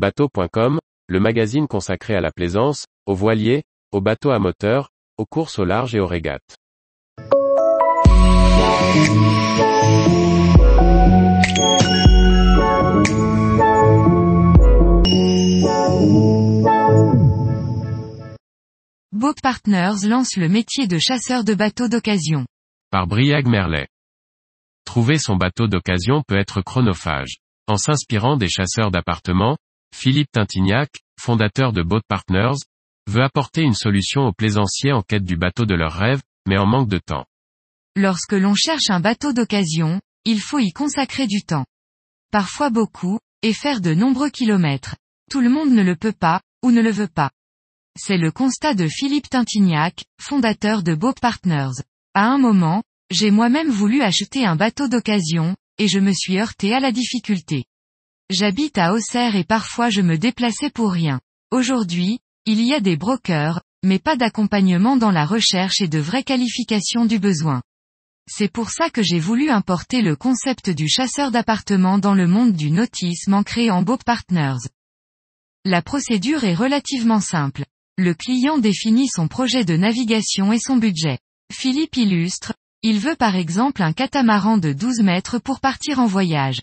Bateau.com, le magazine consacré à la plaisance, aux voiliers, aux bateaux à moteur, aux courses au large et aux régates. Boat Partners lance le métier de chasseur de bateaux d'occasion. Par Briag Merlet. Trouver son bateau d'occasion peut être chronophage. En s'inspirant des chasseurs d'appartements, Philippe Tintignac, fondateur de Boat Partners, veut apporter une solution aux plaisanciers en quête du bateau de leur rêve, mais en manque de temps. Lorsque l'on cherche un bateau d'occasion, il faut y consacrer du temps. Parfois beaucoup, et faire de nombreux kilomètres. Tout le monde ne le peut pas, ou ne le veut pas. C'est le constat de Philippe Tintignac, fondateur de Boat Partners. À un moment, j'ai moi-même voulu acheter un bateau d'occasion, et je me suis heurté à la difficulté. J'habite à Auxerre et parfois je me déplaçais pour rien. Aujourd'hui, il y a des brokers, mais pas d'accompagnement dans la recherche et de vraie qualification du besoin. C'est pour ça que j'ai voulu importer le concept du chasseur d'appartements dans le monde du nautisme en créant Boat Partners. La procédure est relativement simple. Le client définit son projet de navigation et son budget. Philippe illustre, il veut par exemple un catamaran de 12 mètres pour partir en voyage.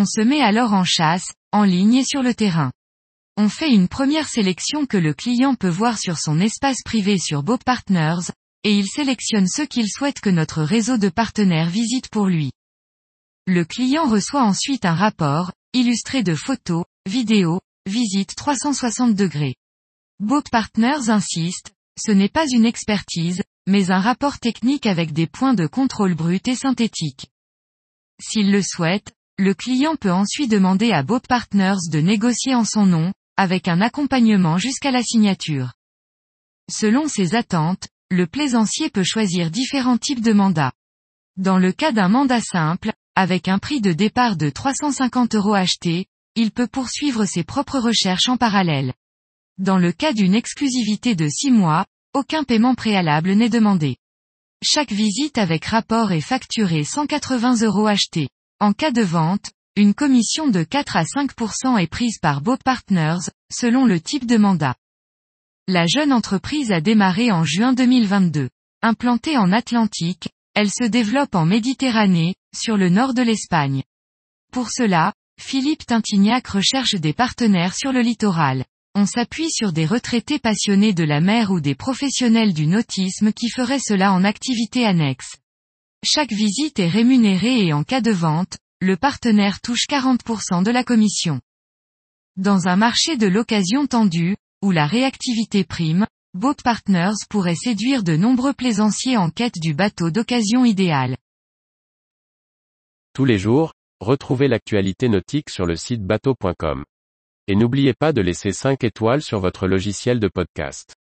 On se met alors en chasse, en ligne et sur le terrain. On fait une première sélection que le client peut voir sur son espace privé sur Boat Partners, et il sélectionne ceux qu'il souhaite que notre réseau de partenaires visite pour lui. Le client reçoit ensuite un rapport, illustré de photos, vidéos, visites 360 degrés. Boat Partners insiste, ce n'est pas une expertise, mais un rapport technique avec des points de contrôle brut et synthétique. S'il le souhaite, le client peut ensuite demander à Boat Partners de négocier en son nom, avec un accompagnement jusqu'à la signature. Selon ses attentes, le plaisancier peut choisir différents types de mandats. Dans le cas d'un mandat simple, avec un prix de départ de 350 euros acheté, il peut poursuivre ses propres recherches en parallèle. Dans le cas d'une exclusivité de 6 mois, aucun paiement préalable n'est demandé. Chaque visite avec rapport est facturée 180 euros achetés. En cas de vente, une commission de 4 à 5% est prise par Boat Partners, selon le type de mandat. La jeune entreprise a démarré en juin 2022. Implantée en Atlantique, elle se développe en Méditerranée, sur le nord de l'Espagne. Pour cela, Philippe Tintignac recherche des partenaires sur le littoral. On s'appuie sur des retraités passionnés de la mer ou des professionnels du nautisme qui feraient cela en activité annexe. Chaque visite est rémunérée et en cas de vente, le partenaire touche 40% de la commission. Dans un marché de l'occasion tendu, où la réactivité prime, Boat Partners pourrait séduire de nombreux plaisanciers en quête du bateau d'occasion idéal. Tous les jours, retrouvez l'actualité nautique sur le site bateau.com. Et n'oubliez pas de laisser 5 étoiles sur votre logiciel de podcast.